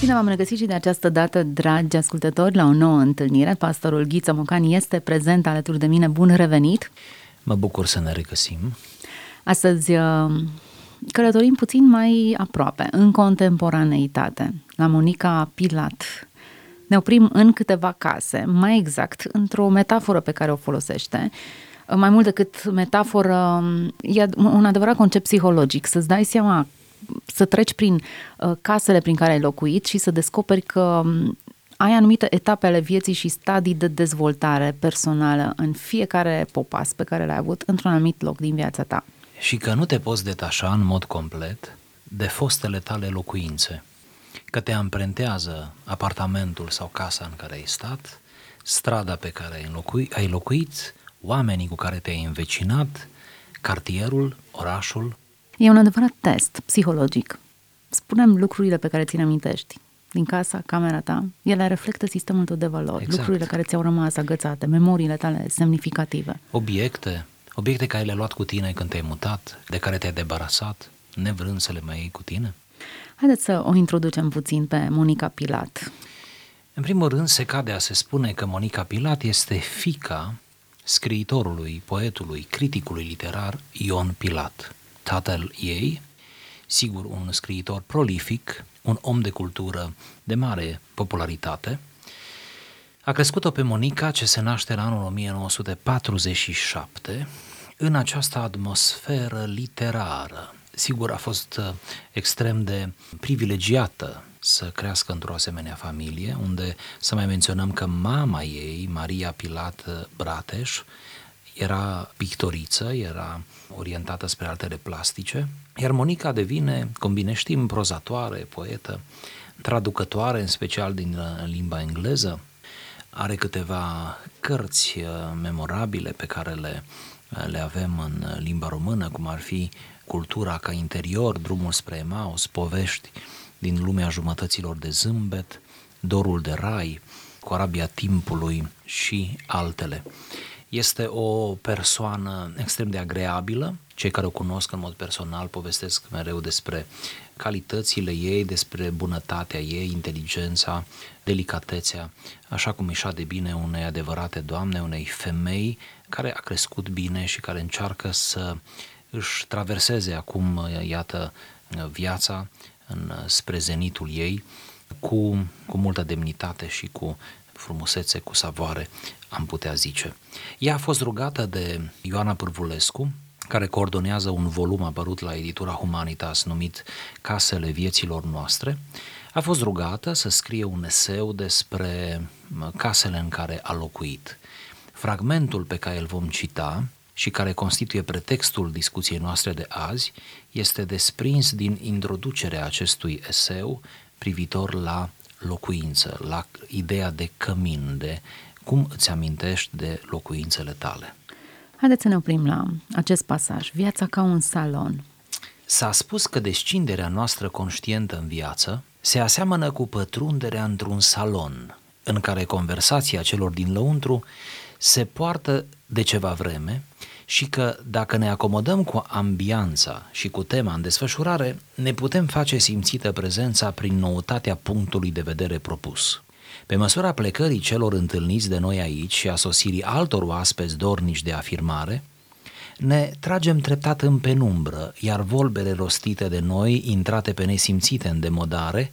Bine v-am regăsit și de această dată, dragi ascultători, la o nouă întâlnire. Pastorul Ghiță Mocan este prezent alături de mine. Bun revenit! Mă bucur să ne regăsim. Astăzi uh, călătorim puțin mai aproape, în contemporaneitate, la Monica Pilat. Ne oprim în câteva case, mai exact, într-o metaforă pe care o folosește, mai mult decât metaforă, e un adevărat concept psihologic, să-ți dai seama să treci prin uh, casele prin care ai locuit și să descoperi că um, ai anumite etape ale vieții și stadii de dezvoltare personală în fiecare popas pe care l-ai avut într-un anumit loc din viața ta. Și că nu te poți detașa în mod complet de fostele tale locuințe, că te amprentează apartamentul sau casa în care ai stat, strada pe care ai, înlocui, ai locuit, oamenii cu care te-ai învecinat, cartierul, orașul, E un adevărat test psihologic. Spunem lucrurile pe care ți le amintești din casa, camera ta, ele reflectă sistemul tău de valori, exact. lucrurile care ți-au rămas agățate, memoriile tale semnificative. Obiecte, obiecte care le-ai luat cu tine când te-ai mutat, de care te-ai debarasat, nevrând să le mai iei cu tine. Haideți să o introducem puțin pe Monica Pilat. În primul rând se cade a se spune că Monica Pilat este fica scriitorului, poetului, criticului literar Ion Pilat tatăl ei, sigur un scriitor prolific, un om de cultură de mare popularitate, a crescut-o pe Monica, ce se naște în anul 1947, în această atmosferă literară. Sigur, a fost uh, extrem de privilegiată să crească într-o asemenea familie, unde să mai menționăm că mama ei, Maria Pilat Brateș, era pictoriță, era orientată spre artele plastice, iar Monica devine, cum bine știm, prozatoare, poetă, traducătoare, în special din uh, limba engleză, are câteva cărți uh, memorabile pe care le, uh, le avem în limba română, cum ar fi Cultura ca interior, Drumul spre Emaus, Povești din lumea jumătăților de zâmbet, Dorul de rai, Corabia timpului și altele. Este o persoană extrem de agreabilă. Cei care o cunosc în mod personal povestesc mereu despre calitățile ei, despre bunătatea ei, inteligența, delicatețea, așa cum își de bine unei adevărate doamne, unei femei care a crescut bine și care încearcă să își traverseze acum, iată, viața în, spre zenitul ei cu, cu multă demnitate și cu frumusețe, cu savoare, am putea zice. Ea a fost rugată de Ioana Pârvulescu, care coordonează un volum apărut la editura Humanitas numit Casele vieților noastre, a fost rugată să scrie un eseu despre casele în care a locuit. Fragmentul pe care îl vom cita și care constituie pretextul discuției noastre de azi este desprins din introducerea acestui eseu privitor la locuință, la ideea de cămin, de cum îți amintești de locuințele tale. Haideți să ne oprim la acest pasaj. Viața ca un salon. S-a spus că descinderea noastră conștientă în viață se aseamănă cu pătrunderea într-un salon, în care conversația celor din lăuntru se poartă de ceva vreme și că dacă ne acomodăm cu ambianța și cu tema în desfășurare, ne putem face simțită prezența prin noutatea punctului de vedere propus. Pe măsura plecării celor întâlniți de noi aici și a sosirii altor oaspeți dornici de afirmare, ne tragem treptat în penumbră, iar volbele rostite de noi, intrate pe nesimțite în demodare,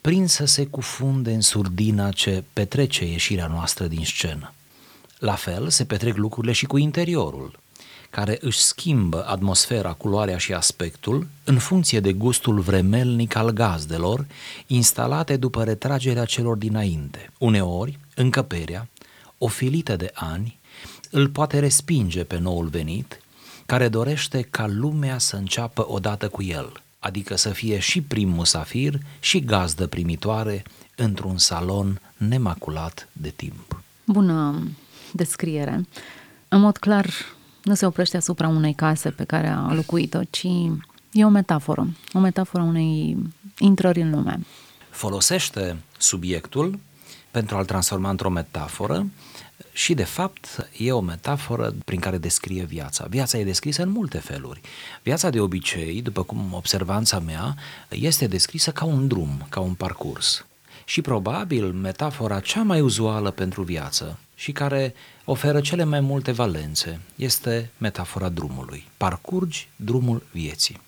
prin să se cufunde în surdina ce petrece ieșirea noastră din scenă. La fel se petrec lucrurile și cu interiorul, care își schimbă atmosfera, culoarea și aspectul în funcție de gustul vremelnic al gazdelor, instalate după retragerea celor dinainte. Uneori, încăperea, ofilită de ani, îl poate respinge pe noul venit, care dorește ca lumea să înceapă odată cu el, adică să fie și prim musafir și gazdă primitoare într-un salon nemaculat de timp. Bună descriere. În mod clar, nu se oprește asupra unei case pe care a locuit-o, ci e o metaforă, o metaforă unei intrări în lume. Folosește subiectul pentru a-l transforma într-o metaforă și de fapt e o metaforă prin care descrie viața. Viața e descrisă în multe feluri. Viața de obicei, după cum observanța mea, este descrisă ca un drum, ca un parcurs. Și probabil metafora cea mai uzuală pentru viață și care oferă cele mai multe valențe este metafora drumului. Parcurgi drumul vieții.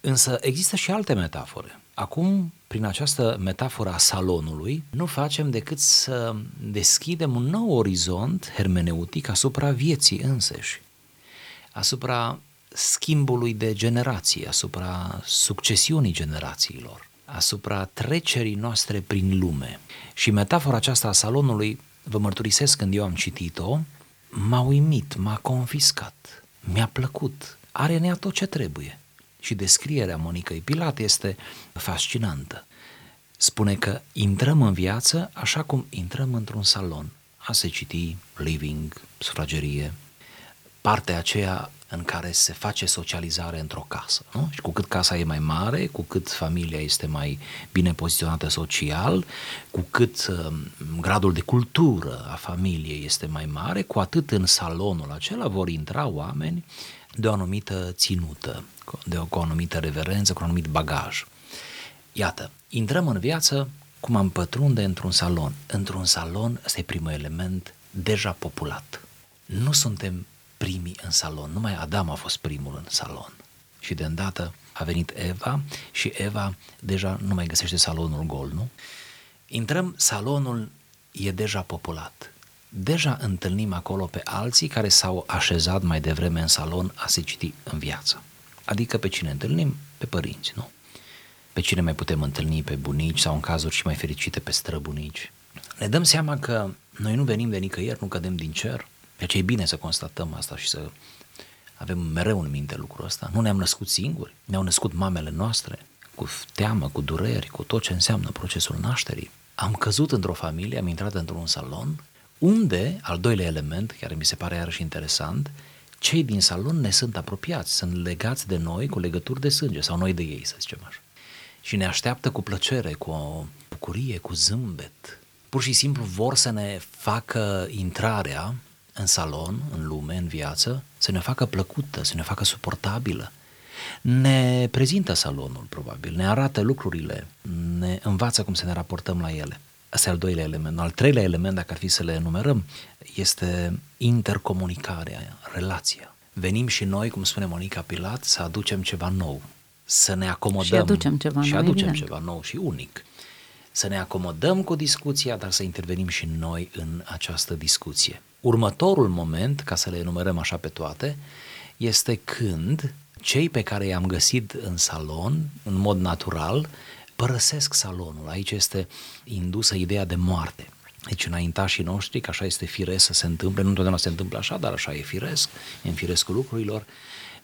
Însă există și alte metafore. Acum, prin această metaforă a salonului, nu facem decât să deschidem un nou orizont hermeneutic asupra vieții înseși, asupra schimbului de generații, asupra succesiunii generațiilor, asupra trecerii noastre prin lume. Și metafora aceasta a salonului, vă mărturisesc când eu am citit-o, m-a uimit, m-a confiscat, mi-a plăcut, are în ea tot ce trebuie și descrierea Monicăi Pilat este fascinantă. Spune că intrăm în viață așa cum intrăm într-un salon. A se citi living, sufragerie, partea aceea în care se face socializare într-o casă. Nu? Și cu cât casa e mai mare, cu cât familia este mai bine poziționată social, cu cât uh, gradul de cultură a familiei este mai mare, cu atât în salonul acela vor intra oameni de o anumită ținută, de o, cu o anumită reverență, cu un anumit bagaj. Iată, intrăm în viață cum am pătrunde într-un salon. Într-un salon, ăsta e primul element, deja populat. Nu suntem primii în salon, numai Adam a fost primul în salon. Și de îndată a venit Eva și Eva deja nu mai găsește salonul gol, nu? Intrăm, salonul e deja populat deja întâlnim acolo pe alții care s-au așezat mai devreme în salon a se citi în viață. Adică pe cine întâlnim? Pe părinți, nu? Pe cine mai putem întâlni? Pe bunici sau în cazuri și mai fericite pe străbunici. Ne dăm seama că noi nu venim de nicăieri, nu cădem din cer. De ce e bine să constatăm asta și să avem mereu în minte lucrul ăsta. Nu ne-am născut singuri, ne-au născut mamele noastre, cu teamă, cu dureri, cu tot ce înseamnă procesul nașterii. Am căzut într-o familie, am intrat într-un salon unde, al doilea element, care mi se pare iarăși interesant, cei din salon ne sunt apropiați, sunt legați de noi cu legături de sânge sau noi de ei, să zicem așa. Și ne așteaptă cu plăcere, cu o bucurie, cu zâmbet. Pur și simplu vor să ne facă intrarea în salon, în lume, în viață, să ne facă plăcută, să ne facă suportabilă. Ne prezintă salonul, probabil, ne arată lucrurile, ne învață cum să ne raportăm la ele. Asta e al doilea element. Al treilea element, dacă ar fi să le enumerăm, este intercomunicarea, relația. Venim și noi, cum spune Monica Pilat, să aducem ceva nou, să ne acomodăm. Și aducem ceva și nou, aducem evident. ceva nou și unic. Să ne acomodăm cu discuția, dar să intervenim și noi în această discuție. Următorul moment, ca să le enumerăm așa pe toate, este când cei pe care i-am găsit în salon, în mod natural, părăsesc salonul. Aici este indusă ideea de moarte. Deci înaintașii noștri, că așa este firesc să se întâmple, nu întotdeauna se întâmplă așa, dar așa e firesc, e în firescul lucrurilor,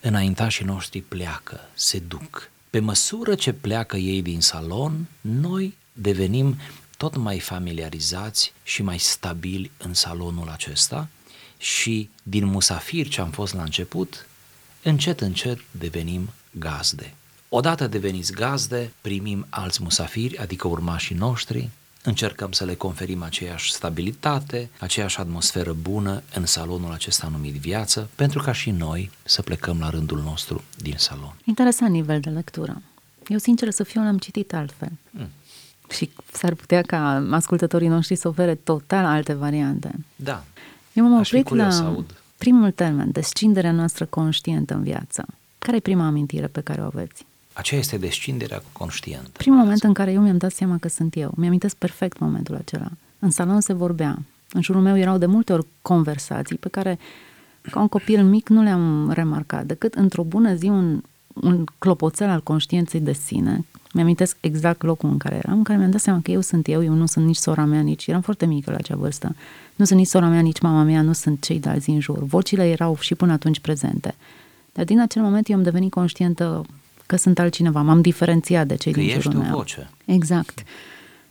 înaintașii noștri pleacă, se duc. Pe măsură ce pleacă ei din salon, noi devenim tot mai familiarizați și mai stabili în salonul acesta și din musafir ce am fost la început, încet, încet devenim gazde. Odată deveniți gazde, primim alți musafiri, adică urmașii noștri, încercăm să le conferim aceeași stabilitate, aceeași atmosferă bună în salonul acesta numit viață, pentru ca și noi să plecăm la rândul nostru din salon. Interesant nivel de lectură. Eu, sincer să fiu, l-am citit altfel. Mm. Și s-ar putea ca ascultătorii noștri să ofere total alte variante. Da. Eu m-am oprit la primul termen, descinderea noastră conștientă în viață. Care e prima amintire pe care o aveți? Aceea este descinderea conștientă. Primul moment în care eu mi-am dat seama că sunt eu. Mi-amintesc perfect momentul acela. În salon se vorbea. În jurul meu erau de multe ori conversații pe care, ca un copil mic, nu le-am remarcat, decât într-o bună zi un, un clopoțel al conștiinței de sine. Mi-amintesc exact locul în care eram, în care mi-am dat seama că eu sunt eu, eu nu sunt nici sora mea, nici... Eram foarte mică la acea vârstă. Nu sunt nici sora mea, nici mama mea, nu sunt cei de din jur. Vocile erau și până atunci prezente. Dar din acel moment eu am devenit conștientă că sunt altcineva, m-am diferențiat de cei că din jurul meu. ești o voce. Exact.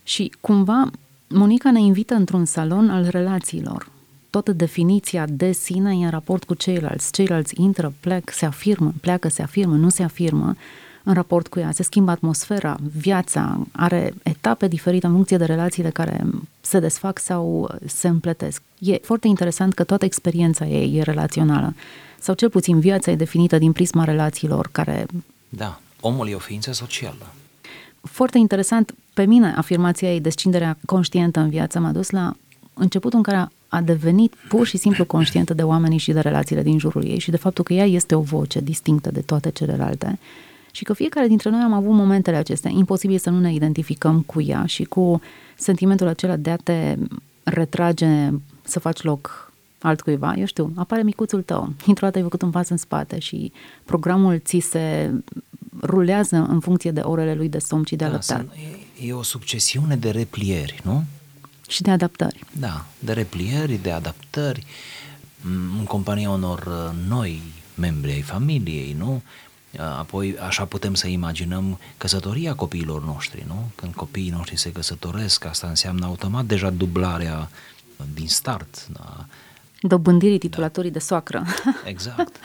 Și cumva Monica ne invită într-un salon al relațiilor. Toată definiția de sine e în raport cu ceilalți. Ceilalți intră, plec, se afirmă, pleacă, se afirmă, nu se afirmă în raport cu ea. Se schimbă atmosfera, viața are etape diferite în funcție de relațiile care se desfac sau se împletesc. E foarte interesant că toată experiența ei e relațională. Sau cel puțin viața e definită din prisma relațiilor care... Da, omul e o ființă socială. Foarte interesant, pe mine afirmația ei, descinderea conștientă în viață, m-a dus la începutul în care a devenit pur și simplu conștientă de oamenii și de relațiile din jurul ei și de faptul că ea este o voce distinctă de toate celelalte și că fiecare dintre noi am avut momentele acestea. Imposibil să nu ne identificăm cu ea și cu sentimentul acela de a te retrage, să faci loc altcuiva. Eu știu, apare micuțul tău, dintr-o dată ai făcut un pas în spate și programul ți se rulează în funcție de orele lui de somn și de da, alăptat. E, e o succesiune de replieri, nu? Și de adaptări. Da, de replieri, de adaptări, în compania unor uh, noi membri ai familiei, nu? Apoi, așa putem să imaginăm căsătoria copiilor noștri, nu? Când copiii noștri se căsătoresc, asta înseamnă automat deja dublarea din start. Da? Dobândirii titulatorii da. de soacră. Exact.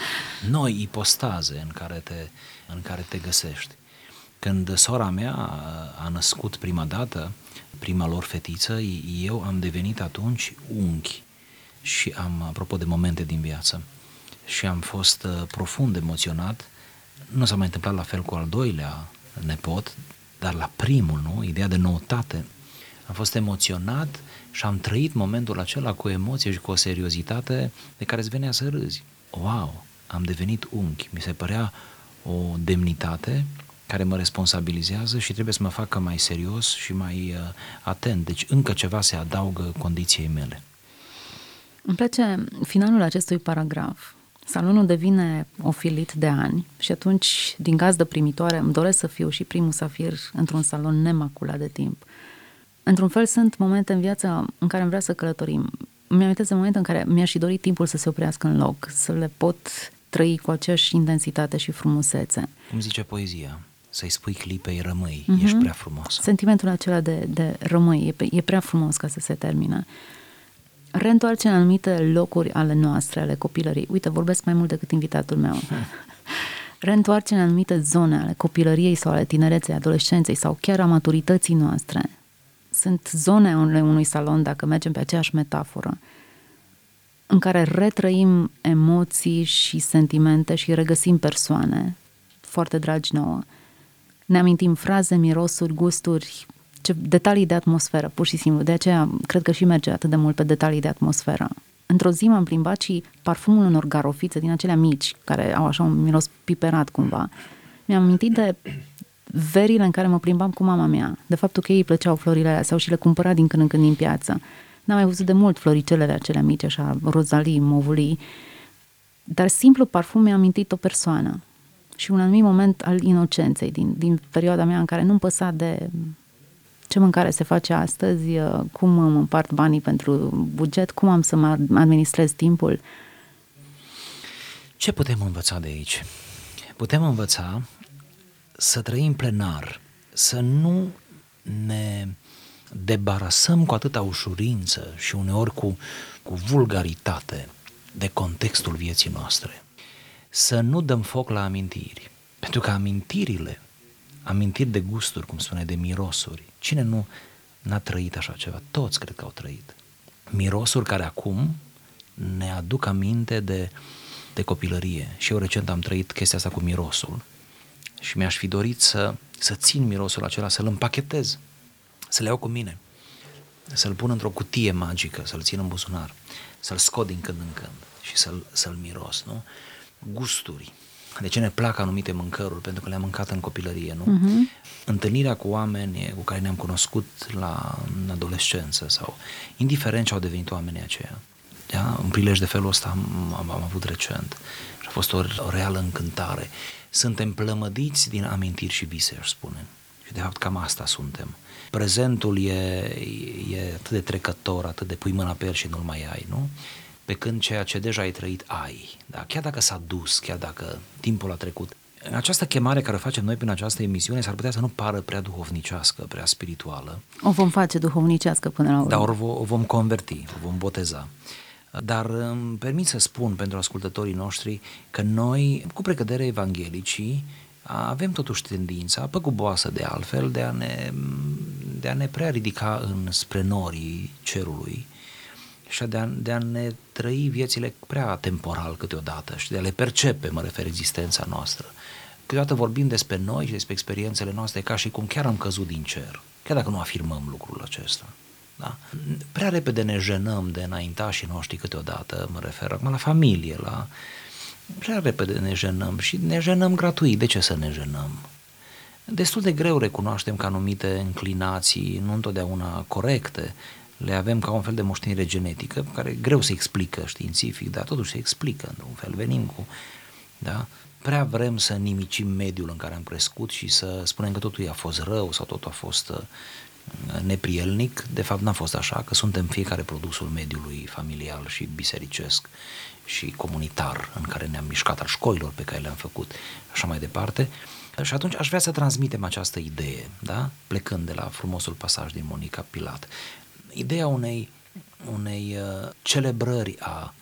Noi ipostaze în care, te, în care te găsești. Când sora mea a născut prima dată, prima lor fetiță, eu am devenit atunci unchi și am, apropo de momente din viață, și am fost uh, profund emoționat nu s-a mai întâmplat la fel cu al doilea nepot, dar la primul, nu? Ideea de noutate. Am fost emoționat și am trăit momentul acela cu emoție și cu o seriozitate de care îți venea să râzi. Wow, am devenit unchi. Mi se părea o demnitate care mă responsabilizează și trebuie să mă facă mai serios și mai uh, atent. Deci încă ceva se adaugă condiției mele. Îmi place finalul acestui paragraf Salonul devine ofilit de ani și atunci, din gazdă primitoare, îmi doresc să fiu și primul safir într-un salon nemaculat de timp. Într-un fel, sunt momente în viață în care îmi vrea să călătorim. Mi amintesc de momente în care mi-aș și dori timpul să se oprească în loc, să le pot trăi cu aceeași intensitate și frumusețe. Cum zice poezia, să-i spui clipei rămâi, mm-hmm. ești prea frumos. Sentimentul acela de, de rămâi, e, e prea frumos ca să se termine reîntoarce în anumite locuri ale noastre, ale copilării. Uite, vorbesc mai mult decât invitatul meu. reîntoarce în anumite zone ale copilăriei sau ale tinereței, adolescenței sau chiar a maturității noastre. Sunt zone ale unui salon, dacă mergem pe aceeași metaforă, în care retrăim emoții și sentimente și regăsim persoane foarte dragi nouă. Ne amintim fraze, mirosuri, gusturi, ce detalii de atmosferă, pur și simplu. De aceea cred că și merge atât de mult pe detalii de atmosferă. Într-o zi m-am plimbat și parfumul unor garofițe din acelea mici, care au așa un miros piperat cumva, mi-am amintit de verile în care mă plimbam cu mama mea, de faptul că ei plăceau florile alea sau și le cumpăra din când în când din piață. N-am mai văzut de mult floricelele acelea mici, așa, rozalii, movulii, dar simplu parfum mi-a amintit o persoană și un anumit moment al inocenței din, din perioada mea în care nu-mi păsa de ce mâncare se face astăzi, uh, cum îmi împart banii pentru buget, cum am să mă administrez timpul. Ce putem învăța de aici? Putem învăța să trăim plenar, să nu ne debarasăm cu atâta ușurință și uneori cu, cu vulgaritate de contextul vieții noastre. Să nu dăm foc la amintiri, pentru că amintirile amintiri de gusturi, cum spune, de mirosuri. Cine nu n-a trăit așa ceva? Toți cred că au trăit. Mirosuri care acum ne aduc aminte de, de copilărie. Și eu recent am trăit chestia asta cu mirosul și mi-aș fi dorit să, să țin mirosul acela, să-l împachetez, să le iau cu mine, să-l pun într-o cutie magică, să-l țin în buzunar, să-l scot din când în când și să-l, să-l miros, nu? Gusturi, de ce ne plac anumite mâncăruri, pentru că le-am mâncat în copilărie, nu? Uh-huh. Întâlnirea cu oameni cu care ne-am cunoscut la în adolescență sau indiferent ce au devenit oamenii aceia. Da? Un prilej de felul ăsta am, am, am avut recent și a fost o, o reală încântare. Suntem plămădiți din amintiri și vise, aș spune. Și de fapt cam asta suntem. Prezentul e, e atât de trecător, atât de pui mâna pe el și nu-l mai ai, nu? Pe când ceea ce deja ai trăit ai, da? chiar dacă s-a dus, chiar dacă timpul a trecut. Această chemare care o facem noi prin această emisiune s-ar putea să nu pară prea duhovnicească, prea spirituală. O vom face duhovnicească până la urmă. Dar o, o vom converti, o vom boteza. Dar îmi permit să spun pentru ascultătorii noștri că noi, cu precădere evanghelicii, avem totuși tendința, păguboasă de altfel, de a ne de a ne prea ridica în spre norii cerului și de a, de a ne trăi viețile prea temporal câteodată și de a le percepe, mă refer, existența noastră. Câteodată vorbim despre noi și despre experiențele noastre ca și cum chiar am căzut din cer, chiar dacă nu afirmăm lucrul acesta. Da? Prea repede ne jenăm de înaintașii noștri câteodată, mă refer acum la familie, la... Prea repede ne jenăm și ne jenăm gratuit. De ce să ne jenăm? Destul de greu recunoaștem că anumite înclinații, nu întotdeauna corecte, le avem ca un fel de moștenire genetică, care e greu se explică științific, dar totuși se explică într-un fel. Venim cu, da? Prea vrem să nimicim mediul în care am crescut și să spunem că totul a fost rău sau totul a fost uh, neprielnic. De fapt n-a fost așa, că suntem fiecare produsul mediului familial și bisericesc și comunitar în care ne-am mișcat, al școlilor pe care le-am făcut, așa mai departe. Și atunci aș vrea să transmitem această idee, da? plecând de la frumosul pasaj din Monica Pilat ideea unei, unei uh, celebrări a,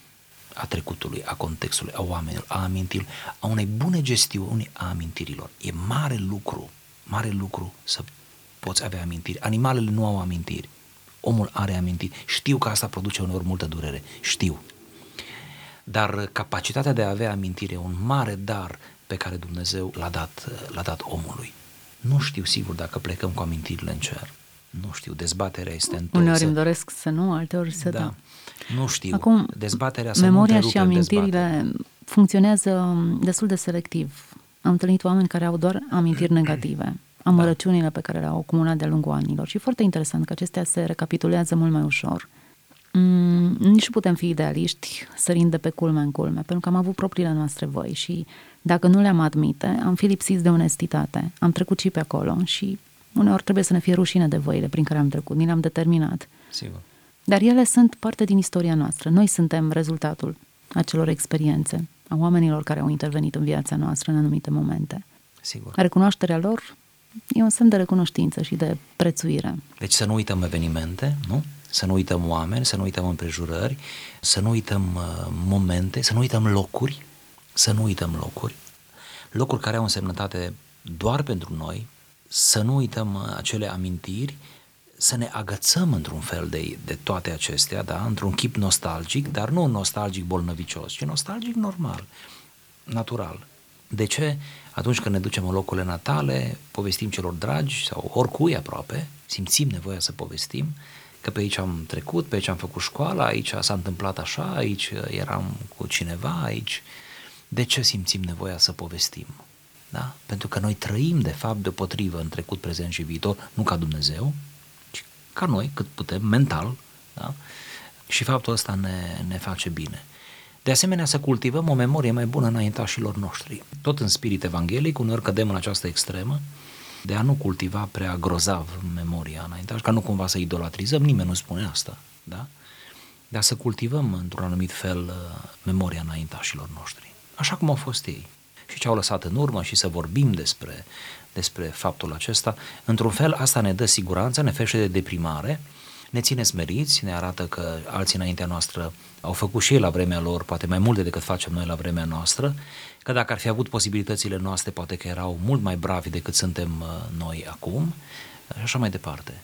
a trecutului, a contextului, a oamenilor, a amintirilor, a unei bune gestiuni a amintirilor. E mare lucru, mare lucru să poți avea amintiri. Animalele nu au amintiri. Omul are amintiri. Știu că asta produce uneori multă durere. Știu. Dar capacitatea de a avea amintire e un mare dar pe care Dumnezeu l-a dat, l-a dat omului. Nu știu sigur dacă plecăm cu amintirile în cer nu știu, dezbaterea este întors. Uneori îmi doresc să nu, alteori să da. da. Nu știu, Acum, dezbaterea să memoria nu și amintirile funcționează destul de selectiv. Am întâlnit oameni care au doar amintiri negative, amărăciunile da. pe care le-au acumulat de-a lungul anilor și foarte interesant că acestea se recapitulează mult mai ușor. Mm, nici nu putem fi idealiști sărind de pe culme în culme, pentru că am avut propriile noastre voi și dacă nu le-am admite, am fi lipsiți de onestitate. Am trecut și pe acolo și Uneori trebuie să ne fie rușine de voile prin care am trecut, ni le-am determinat. Sigur. Dar ele sunt parte din istoria noastră. Noi suntem rezultatul acelor experiențe, a oamenilor care au intervenit în viața noastră în anumite momente. Sigur. Recunoașterea lor e un semn de recunoștință și de prețuire. Deci să nu uităm evenimente, nu? Să nu uităm oameni, să nu uităm împrejurări, să nu uităm uh, momente, să nu uităm locuri, să nu uităm locuri. Locuri care au însemnătate doar pentru noi, să nu uităm uh, acele amintiri, să ne agățăm într-un fel de, de toate acestea, da? într-un chip nostalgic, dar nu nostalgic bolnăvicios, ci nostalgic normal, natural. De ce? Atunci când ne ducem în locurile natale, povestim celor dragi sau oricui aproape, simțim nevoia să povestim că pe aici am trecut, pe aici am făcut școala, aici s-a întâmplat așa, aici eram cu cineva, aici. De ce simțim nevoia să povestim? Da? Pentru că noi trăim, de fapt, deopotrivă în trecut, prezent și viitor, nu ca Dumnezeu, ci ca noi, cât putem, mental. Da? Și faptul ăsta ne, ne face bine. De asemenea, să cultivăm o memorie mai bună înaintașilor noștri. Tot în spirit evanghelic, uneori cădem în această extremă, de a nu cultiva prea grozav memoria înaintaș, ca nu cumva să idolatrizăm, nimeni nu spune asta, da? Dar să cultivăm într-un anumit fel uh, memoria înaintașilor noștri, așa cum au fost ei și ce au lăsat în urmă și să vorbim despre, despre faptul acesta. Într-un fel, asta ne dă siguranță, ne fește de deprimare, ne ține smeriți, ne arată că alții înaintea noastră au făcut și ei la vremea lor, poate mai multe decât facem noi la vremea noastră, că dacă ar fi avut posibilitățile noastre, poate că erau mult mai bravi decât suntem uh, noi acum și așa mai departe.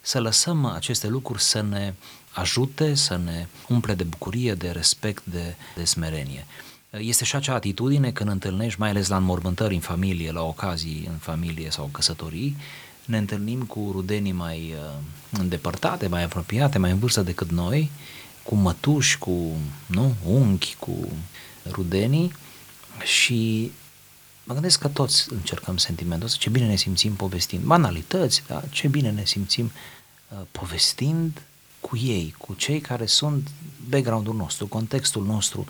Să lăsăm aceste lucruri să ne ajute, să ne umple de bucurie, de respect, de, de smerenie. Este și acea atitudine când întâlnești, mai ales la înmormântări în familie, la ocazii în familie sau căsătorii, ne întâlnim cu rudenii mai uh, îndepărtate, mai apropiate, mai în vârstă decât noi, cu mătuși, cu nu, unchi, cu rudenii și mă gândesc că toți încercăm sentimentul ăsta, ce bine ne simțim povestind, banalități, da? ce bine ne simțim uh, povestind cu ei, cu cei care sunt background-ul nostru, contextul nostru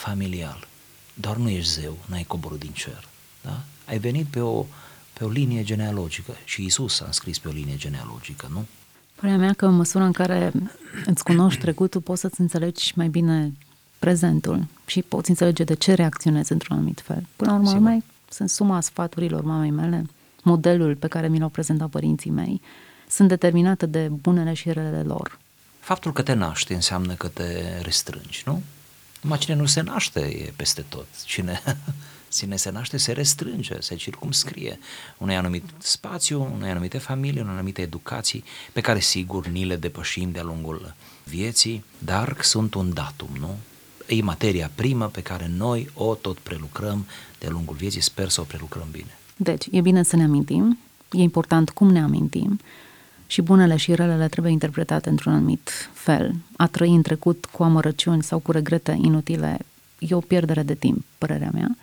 familial. Doar nu ești zeu, n-ai coborât din cer. Da? Ai venit pe o, pe o linie genealogică și Isus a înscris pe o linie genealogică, nu? Părerea mea că în măsura în care îți cunoști trecutul, poți să-ți înțelegi mai bine prezentul și poți înțelege de ce reacționezi într-un anumit fel. Până la urmă, mai sunt suma sfaturilor mamei mele, modelul pe care mi l-au prezentat părinții mei, sunt determinate de bunele și relele lor. Faptul că te naști înseamnă că te restrângi, nu? Numai cine nu se naște e peste tot. Cine Sine se naște, se restrânge, se circumscrie unui anumit spațiu, unei anumite familii, unei anumite educații, pe care sigur ni le depășim de-a lungul vieții, dar sunt un datum, nu? E materia primă pe care noi o tot prelucrăm de-a lungul vieții, sper să o prelucrăm bine. Deci, e bine să ne amintim, e important cum ne amintim și bunele și relele trebuie interpretate într-un anumit fel. A trăi în trecut cu amărăciuni sau cu regrete inutile e o pierdere de timp, părerea mea.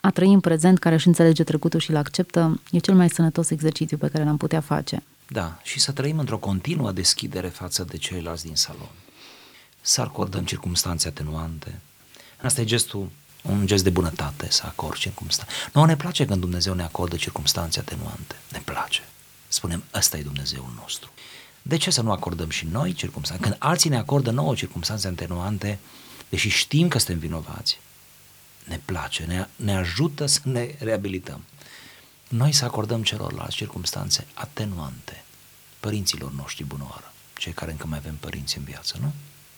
A trăi în prezent care își înțelege trecutul și îl acceptă e cel mai sănătos exercițiu pe care l-am putea face. Da, și să trăim într-o continuă deschidere față de ceilalți din salon. Să acordăm circumstanțe atenuante. Asta e gestul, un gest de bunătate, să acord circumstanțe. Nu ne place când Dumnezeu ne acordă circumstanțe atenuante. Ne place. Spunem, ăsta e Dumnezeul nostru. De ce să nu acordăm și noi circumstanțe? Când alții ne acordă nouă circumstanțe atenuante, deși știm că suntem vinovați, ne place, ne, ne ajută să ne reabilităm. Noi să acordăm celorlalți circumstanțe atenuante părinților noștri bunoară, cei care încă mai avem părinți în viață, nu?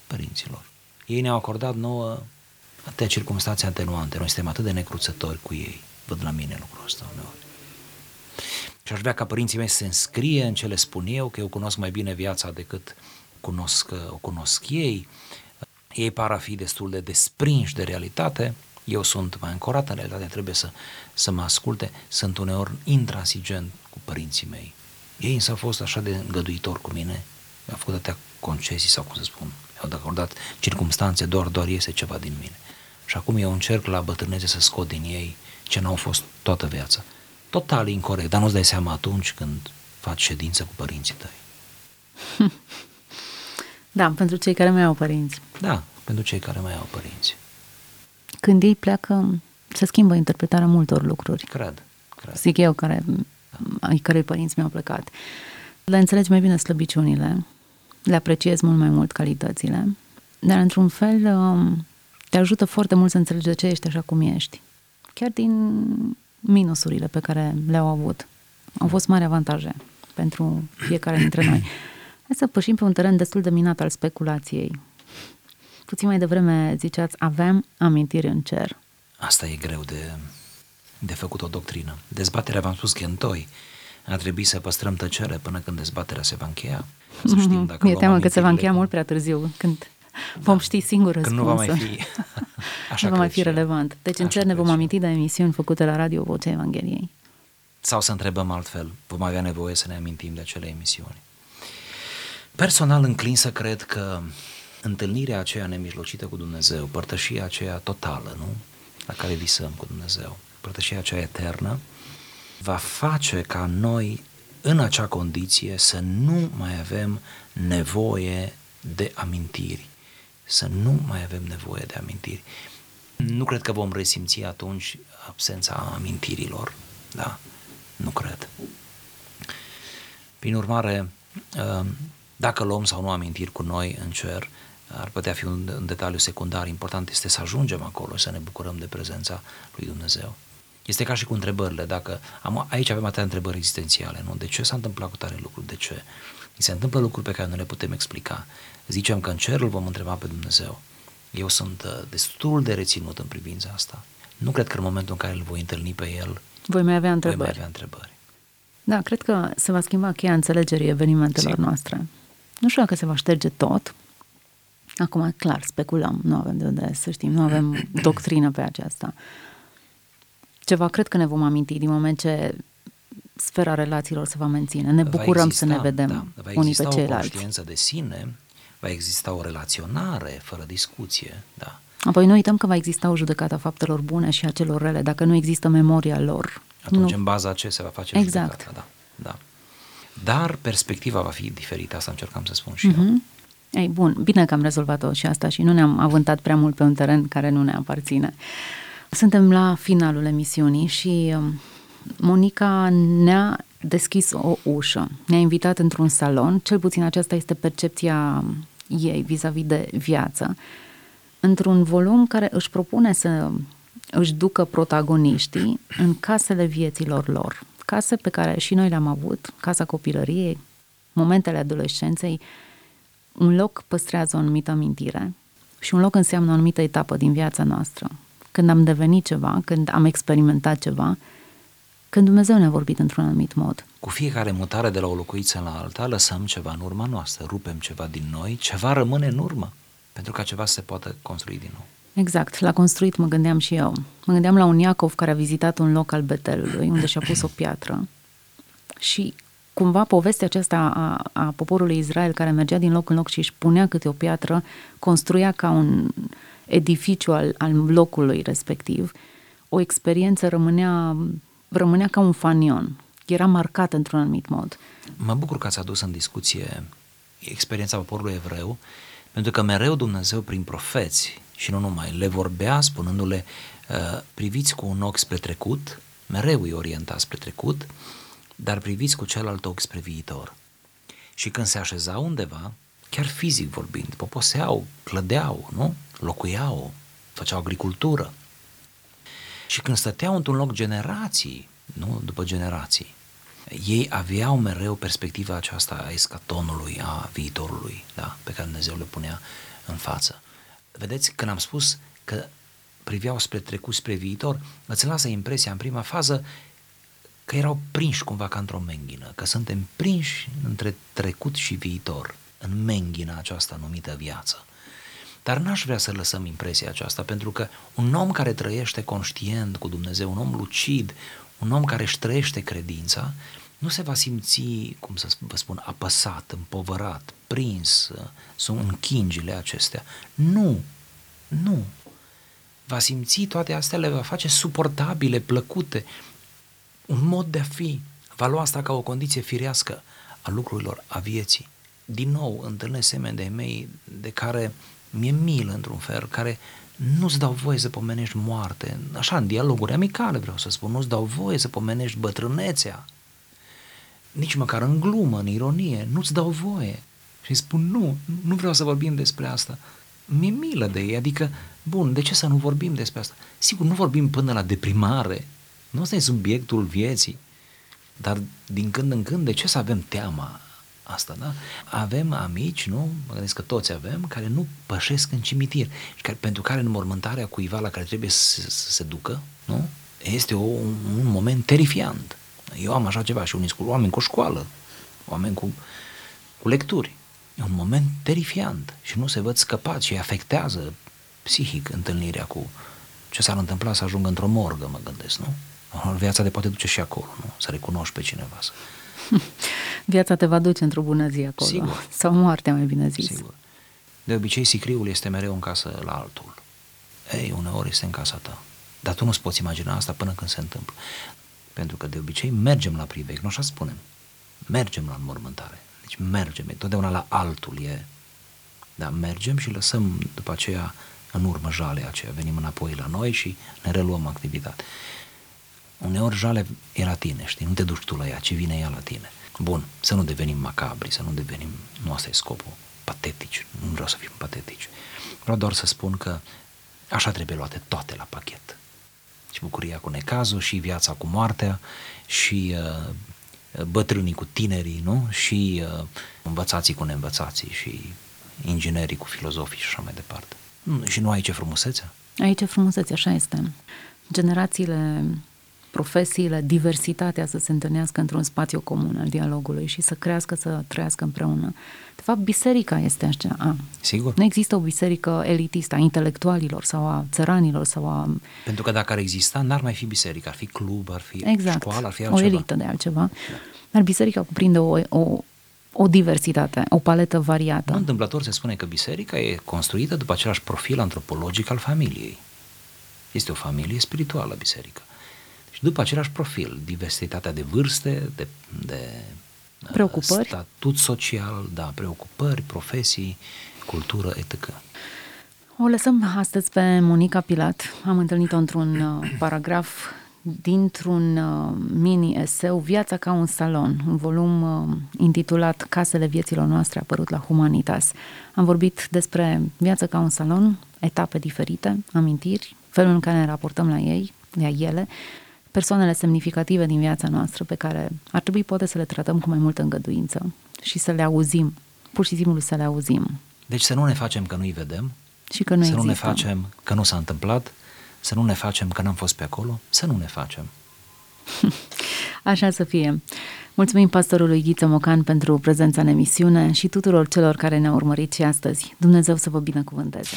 Părinților. Ei ne-au acordat nouă atâtea circunstanțe atenuante, noi suntem atât de necruțători cu ei. Văd la mine lucrul ăsta uneori. Și aș vrea ca părinții mei să se înscrie în ce le spun eu, că eu cunosc mai bine viața decât cunosc, o cunosc ei. Ei par a fi destul de desprinși de realitate, eu sunt mai ancorat în realitate, trebuie să, să mă asculte, sunt uneori intransigent cu părinții mei. Ei însă au fost așa de îngăduitor cu mine, mi-au făcut atâtea concesii sau cum să spun, mi-au acordat circumstanțe, doar, doar iese ceva din mine. Și acum eu încerc la bătrânețe să scot din ei ce n-au fost toată viața. Total incorrect, dar nu-ți dai seama atunci când faci ședință cu părinții tăi. Da, pentru cei care mai au părinți. Da, pentru cei care mai au părinți. Când ei pleacă, se schimbă interpretarea multor lucruri. Cred, cred. Zic eu, care, ai cărei părinți mi-au plecat. Le înțelegi mai bine slăbiciunile, le apreciezi mult mai mult calitățile, dar într-un fel um, te ajută foarte mult să înțelegi de ce ești așa cum ești. Chiar din minusurile pe care le-au avut. Au fost mari avantaje pentru fiecare dintre noi. Hai să pășim pe un teren destul de minat al speculației. Puțin mai devreme ziceați, aveam amintiri în cer. Asta e greu de, de făcut o doctrină. Dezbaterea, v-am spus că întoi, a trebuit să păstrăm tăcere până când dezbaterea se va încheia. Să știm dacă Mi-e teamă că se va încheia mult prea târziu, când da. vom ști singur răspunsul. Când nu va mai fi, așa nu va mai fi relevant. Deci în cer ne vom aminti de emisiuni făcute la Radio Vocea Evangheliei. Sau să întrebăm altfel, vom avea nevoie să ne amintim de acele emisiuni. Personal înclin să cred că întâlnirea aceea nemijlocită cu Dumnezeu, părtășia aceea totală, nu? La care visăm cu Dumnezeu, părtășia aceea eternă, va face ca noi în acea condiție să nu mai avem nevoie de amintiri, să nu mai avem nevoie de amintiri. Nu cred că vom resimți atunci absența amintirilor, da? Nu cred. Prin urmare, dacă luăm sau nu amintiri cu noi în cer, ar putea fi un, un detaliu secundar. Important este să ajungem acolo și să ne bucurăm de prezența lui Dumnezeu. Este ca și cu întrebările. Dacă am, aici avem atâtea întrebări existențiale, nu? De ce s-a întâmplat cu tare lucruri? De ce? Mi se întâmplă lucruri pe care nu le putem explica. Zicem că în cerul vom întreba pe Dumnezeu. Eu sunt uh, destul de reținut în privința asta. Nu cred că în momentul în care îl voi întâlni pe el, voi mai avea întrebări. Voi mai avea întrebări. Da, cred că se va schimba cheia înțelegerii evenimentelor Sim. noastre. Nu știu dacă se va șterge tot. Acum, clar, speculăm, nu avem de unde să știm, nu avem doctrină pe aceasta. Ceva cred că ne vom aminti din moment ce sfera relațiilor se va menține. Ne bucurăm exista, să ne vedem da, va unii pe ceilalți. o conștiință de sine, va exista o relaționare fără discuție, da. Apoi nu uităm că va exista o judecată a faptelor bune și a celor rele, dacă nu există memoria lor. Atunci, nu. în baza ce se va face exact. judecata, da. da. Dar perspectiva va fi diferită, asta încercam să spun și mm-hmm. eu. Mhm. Ei, bun, bine că am rezolvat-o și asta și nu ne-am avântat prea mult pe un teren care nu ne aparține. Suntem la finalul emisiunii și um, Monica ne-a deschis o ușă, ne-a invitat într-un salon, cel puțin aceasta este percepția ei vis-a-vis de viață, într-un volum care își propune să își ducă protagoniștii în casele vieților lor, case pe care și noi le-am avut, casa copilăriei, momentele adolescenței, un loc păstrează o anumită amintire și un loc înseamnă o anumită etapă din viața noastră. când am devenit ceva, când am experimentat ceva, când Dumnezeu ne-a vorbit într-un anumit mod. Cu fiecare mutare de la o locuință la alta, lăsăm ceva în urma noastră, rupem ceva din noi, ceva rămâne în urmă, pentru ca ceva să se poată construi din nou. Exact, la construit mă gândeam și eu. Mă gândeam la un Iacov care a vizitat un loc al Betelului, unde și-a pus o piatră și cumva povestea aceasta a, a poporului Israel care mergea din loc în loc și își punea câte o piatră, construia ca un edificiu al, al locului respectiv, o experiență rămânea, rămânea ca un fanion. Era marcată într-un anumit mod. Mă bucur că ați adus în discuție experiența poporului evreu, pentru că mereu Dumnezeu prin profeți și nu numai, le vorbea spunându-le uh, priviți cu un ochi spre trecut, mereu îi orienta spre trecut, dar priviți cu celălalt ochi spre viitor. Și când se așeza undeva, chiar fizic vorbind, poposeau, clădeau, nu? Locuiau, făceau agricultură. Și când stăteau într-un loc generații, nu? După generații, ei aveau mereu perspectiva aceasta a escatonului, a viitorului, da? Pe care Dumnezeu le punea în față. Vedeți, când am spus că priveau spre trecut, spre viitor, îți lasă impresia în prima fază că erau prinși cumva ca într-o menghină, că suntem prinși între trecut și viitor, în menghina aceasta numită viață. Dar n-aș vrea să lăsăm impresia aceasta, pentru că un om care trăiește conștient cu Dumnezeu, un om lucid, un om care își trăiește credința, nu se va simți, cum să vă spun, apăsat, împovărat, prins, sunt închingile acestea. Nu, nu. Va simți toate astea, le va face suportabile, plăcute, un mod de a fi. Va lua asta ca o condiție firească a lucrurilor, a vieții. Din nou, întâlnesc semeni de mei de care mi-e milă într-un fel, care nu-ți dau voie să pomenești moarte, așa, în dialoguri amicale vreau să spun, nu-ți dau voie să pomenești bătrânețea, nici măcar în glumă, în ironie, nu-ți dau voie. Și spun, nu, nu vreau să vorbim despre asta. Mi-e milă de ei, adică, bun, de ce să nu vorbim despre asta? Sigur, nu vorbim până la deprimare, nu ăsta e subiectul vieții. Dar din când în când, de ce să avem teama asta, da? Avem amici, nu? Mă gândesc că toți avem, care nu pășesc în cimitir și care, pentru care înmormântarea cuiva la care trebuie să, să se ducă, nu? Este o, un moment terifiant. Eu am așa ceva și unii cu oameni cu școală, oameni cu, cu lecturi. E un moment terifiant și nu se văd scăpați și afectează psihic întâlnirea cu ce s-ar întâmpla să ajungă într-o morgă, mă gândesc, nu? Viața te poate duce și acolo, nu? Să recunoști pe cineva. Să... Viața te va duce într-o bună zi acolo. Sigur. Sau moartea, mai bine zis. Sigur. De obicei, sicriul este mereu în casă la altul. Ei, uneori este în casa ta. Dar tu nu-ți poți imagina asta până când se întâmplă. Pentru că de obicei mergem la privec, nu așa spunem. Mergem la înmormântare. Deci mergem, e totdeauna la altul e. Dar mergem și lăsăm după aceea în urmă jalea aceea, venim înapoi la noi și ne reluăm activitatea. Uneori jale e la tine, știi, nu te duci tu la ea, ci vine ea la tine. Bun, să nu devenim macabri, să nu devenim, nu asta e scopul, patetici, nu vreau să fim patetici. Vreau doar să spun că așa trebuie luate toate la pachet. Și bucuria cu necazul, și viața cu moartea, și uh, bătrânii cu tinerii, nu? Și uh, învățații cu neînvățații, și inginerii cu filozofii și așa mai departe. Și nu aici e frumusețea? Aici e frumusețea, așa este. Generațiile profesiile, diversitatea să se întâlnească într-un spațiu comun al dialogului și să crească, să trăiască împreună. De fapt, biserica este așa. A, Sigur. Nu există o biserică elitistă a intelectualilor sau a țăranilor sau a... Pentru că dacă ar exista, n-ar mai fi biserică, ar fi club, ar fi exact. școală, ar fi altceva. O elită de altceva. Da. Dar biserica cuprinde o, o, o diversitate, o paletă variată. Nu întâmplător se spune că biserica e construită după același profil antropologic al familiei. Este o familie spirituală, biserica. Și după același profil, diversitatea de vârste, de, de preocupări. statut social, da, preocupări, profesii, cultură, etc. O lăsăm astăzi pe Monica Pilat. Am întâlnit-o într-un uh, paragraf dintr-un uh, mini-eseu Viața ca un salon, un volum uh, intitulat Casele vieților noastre, apărut la Humanitas. Am vorbit despre viața ca un salon, etape diferite, amintiri, felul în care ne raportăm la ei, la ele, persoanele semnificative din viața noastră pe care ar trebui poate să le tratăm cu mai multă îngăduință și să le auzim, pur și simplu să le auzim. Deci să nu ne facem că nu-i vedem, și că nu să există. nu ne facem că nu s-a întâmplat, să nu ne facem că n-am fost pe acolo, să nu ne facem. Așa să fie. Mulțumim pastorului Ghiță Mocan pentru prezența în emisiune și tuturor celor care ne-au urmărit și astăzi. Dumnezeu să vă binecuvânteze!